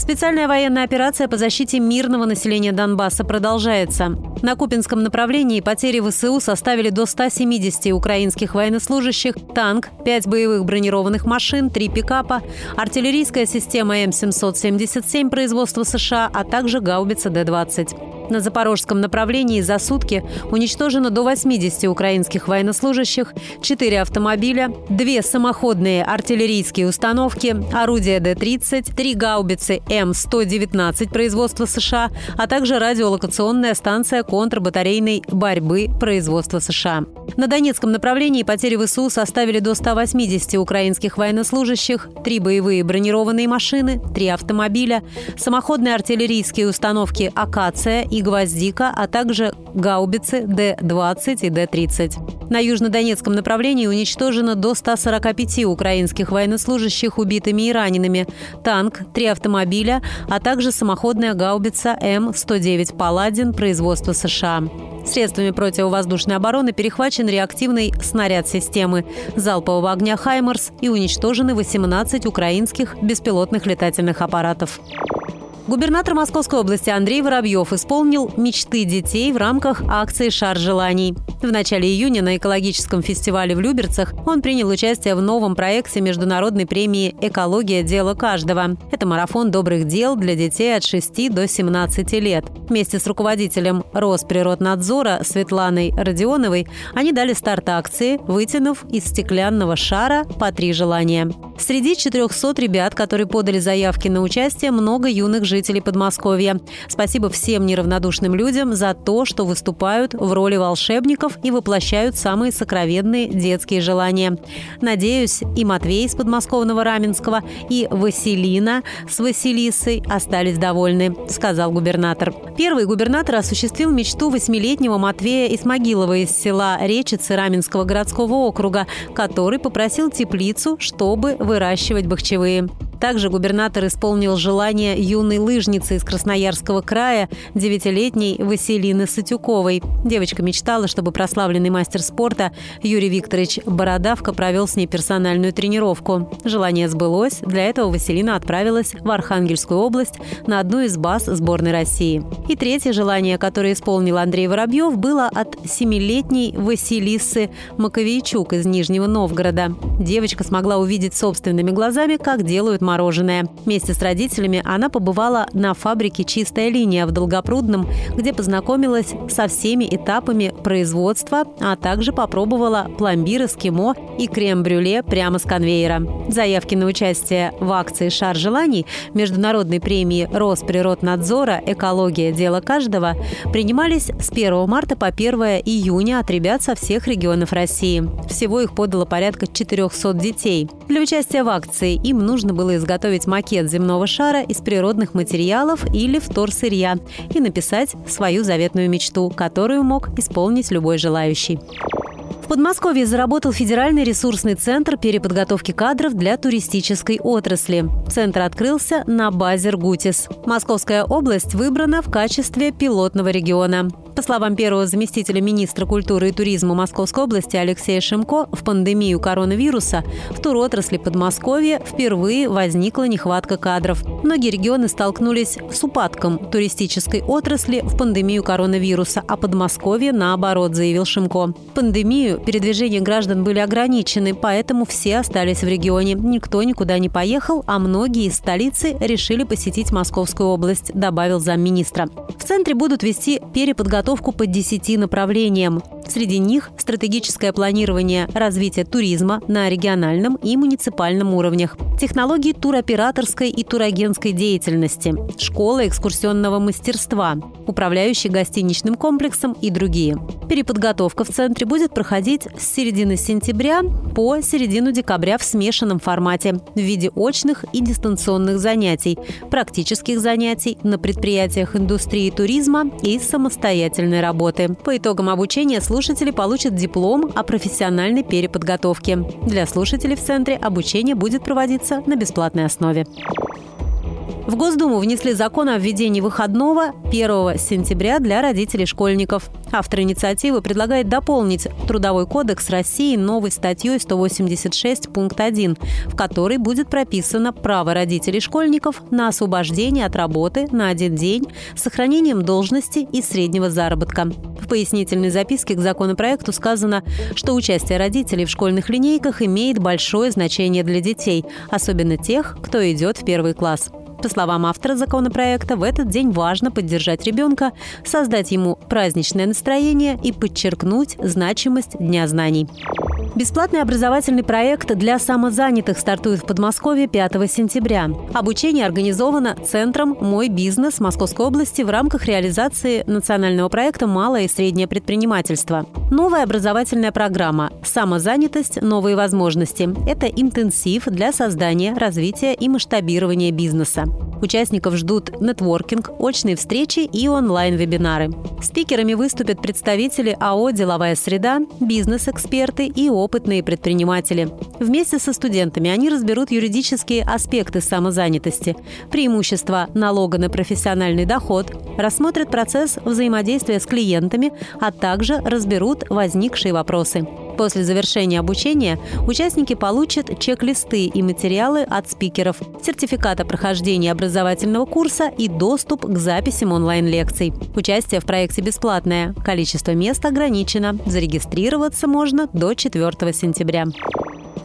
Специальная военная операция по защите мирного населения Донбасса продолжается. На Купинском направлении потери ВСУ составили до 170 украинских военнослужащих, танк, 5 боевых бронированных машин, 3 пикапа, артиллерийская система М777 производства США, а также гаубица Д-20. На запорожском направлении за сутки уничтожено до 80 украинских военнослужащих, 4 автомобиля, 2 самоходные артиллерийские установки, орудия Д-30, 3 гаубицы М-119 производства США, а также радиолокационная станция контрбатарейной борьбы производства США. На Донецком направлении потери ВСУ составили до 180 украинских военнослужащих, 3 боевые бронированные машины, 3 автомобиля, самоходные артиллерийские установки «Акация» и «Гвоздика», а также гаубицы Д-20 и Д-30. На южнодонецком направлении уничтожено до 145 украинских военнослужащих убитыми и ранеными, танк, три автомобиля, а также самоходная гаубица М-109 «Паладин» производства США. Средствами противовоздушной обороны перехвачен реактивный снаряд системы залпового огня «Хаймерс» и уничтожены 18 украинских беспилотных летательных аппаратов. Губернатор Московской области Андрей Воробьев исполнил мечты детей в рамках акции «Шар желаний». В начале июня на экологическом фестивале в Люберцах он принял участие в новом проекте международной премии «Экология. Дело каждого». Это марафон добрых дел для детей от 6 до 17 лет. Вместе с руководителем Росприроднадзора Светланой Родионовой они дали старт акции, вытянув из стеклянного шара по три желания. Среди 400 ребят, которые подали заявки на участие, много юных жителей Подмосковья. Спасибо всем неравнодушным людям за то, что выступают в роли волшебников и воплощают самые сокровенные детские желания. Надеюсь, и Матвей из подмосковного Раменского, и Василина с Василисой остались довольны, сказал губернатор. Первый губернатор осуществил мечту восьмилетнего Матвея Исмагилова из села Речицы Раменского городского округа, который попросил теплицу, чтобы выращивать бахчевые. Также губернатор исполнил желание юной лыжницы из Красноярского края, девятилетней Василины Сатюковой. Девочка мечтала, чтобы прославленный мастер спорта Юрий Викторович Бородавка провел с ней персональную тренировку. Желание сбылось. Для этого Василина отправилась в Архангельскую область на одну из баз сборной России. И третье желание, которое исполнил Андрей Воробьев, было от семилетней Василисы Маковейчук из Нижнего Новгорода. Девочка смогла увидеть собственными глазами, как делают мороженое. Вместе с родителями она побывала на фабрике «Чистая линия» в Долгопрудном, где познакомилась со всеми этапами производства, а также попробовала пломбир эскимо и крем-брюле прямо с конвейера. Заявки на участие в акции «Шар желаний» Международной премии Росприроднадзора «Экология. Дело каждого» принимались с 1 марта по 1 июня от ребят со всех регионов России. Всего их подало порядка 400 детей. Для участия в акции им нужно было изготовить макет земного шара из природных материалов или вторсырья и написать свою заветную мечту, которую мог исполнить любой желающий. Подмосковье заработал федеральный ресурсный центр переподготовки кадров для туристической отрасли. Центр открылся на базе «Ргутис». Московская область выбрана в качестве пилотного региона. По словам первого заместителя министра культуры и туризма Московской области Алексея Шимко, в пандемию коронавируса в туротрасли Подмосковья впервые возникла нехватка кадров. Многие регионы столкнулись с упадком туристической отрасли в пандемию коронавируса, а Подмосковье наоборот, заявил Шимко. Пандемию передвижения граждан были ограничены, поэтому все остались в регионе. Никто никуда не поехал, а многие из столицы решили посетить Московскую область, добавил замминистра. В центре будут вести переподготовку подготовку по 10 направлениям. Среди них стратегическое планирование развития туризма на региональном и муниципальном уровнях, технологии туроператорской и турагентской деятельности, школа экскурсионного мастерства, управляющий гостиничным комплексом и другие. Переподготовка в центре будет проходить с середины сентября по середину декабря в смешанном формате в виде очных и дистанционных занятий, практических занятий на предприятиях индустрии туризма и самостоятельной работы. По итогам обучения слушатели слушатели получат диплом о профессиональной переподготовке. Для слушателей в центре обучение будет проводиться на бесплатной основе. В Госдуму внесли закон о введении выходного 1 сентября для родителей школьников. Автор инициативы предлагает дополнить Трудовой кодекс России новой статьей 186 пункт 1, в которой будет прописано право родителей школьников на освобождение от работы на один день с сохранением должности и среднего заработка. В пояснительной записке к законопроекту сказано, что участие родителей в школьных линейках имеет большое значение для детей, особенно тех, кто идет в первый класс. По словам автора законопроекта, в этот день важно поддержать ребенка, создать ему праздничное настроение и подчеркнуть значимость Дня знаний. Бесплатный образовательный проект для самозанятых стартует в Подмосковье 5 сентября. Обучение организовано Центром «Мой бизнес» Московской области в рамках реализации национального проекта «Малое и среднее предпринимательство». Новая образовательная программа «Самозанятость. Новые возможности» – это интенсив для создания, развития и масштабирования бизнеса. Участников ждут нетворкинг, очные встречи и онлайн-вебинары. Спикерами выступят представители АО «Деловая среда», бизнес-эксперты и опытные предприниматели. Вместе со студентами они разберут юридические аспекты самозанятости, преимущества налога на профессиональный доход, рассмотрят процесс взаимодействия с клиентами, а также разберут возникшие вопросы. После завершения обучения участники получат чек-листы и материалы от спикеров, сертификат о прохождении образовательного курса и доступ к записям онлайн-лекций. Участие в проекте бесплатное. Количество мест ограничено. Зарегистрироваться можно до 4 сентября.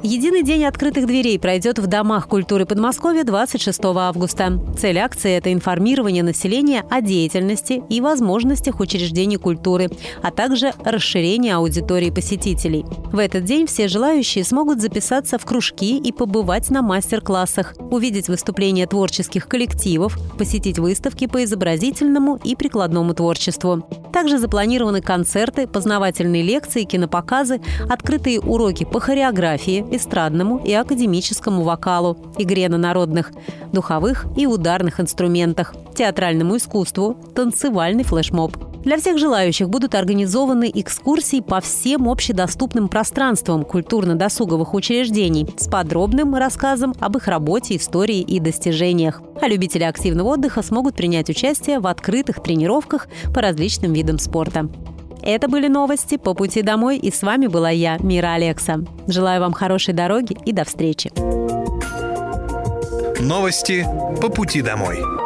Единый день открытых дверей пройдет в Домах культуры Подмосковья 26 августа. Цель акции – это информирование населения о деятельности и возможностях учреждений культуры, а также расширение аудитории посетителей. В этот день все желающие смогут записаться в кружки и побывать на мастер-классах, увидеть выступления творческих коллективов, посетить выставки по изобразительному и прикладному творчеству. Также запланированы концерты, познавательные лекции, кинопоказы, открытые уроки по хореографии, эстрадному и академическому вокалу, игре на народных, духовых и ударных инструментах, театральному искусству, танцевальный флешмоб. Для всех желающих будут организованы экскурсии по всем общедоступным пространствам культурно-досуговых учреждений с подробным рассказом об их работе, истории и достижениях. А любители активного отдыха смогут принять участие в открытых тренировках по различным видам спорта. Это были новости по пути домой, и с вами была я, Мира Алекса. Желаю вам хорошей дороги и до встречи. Новости по пути домой.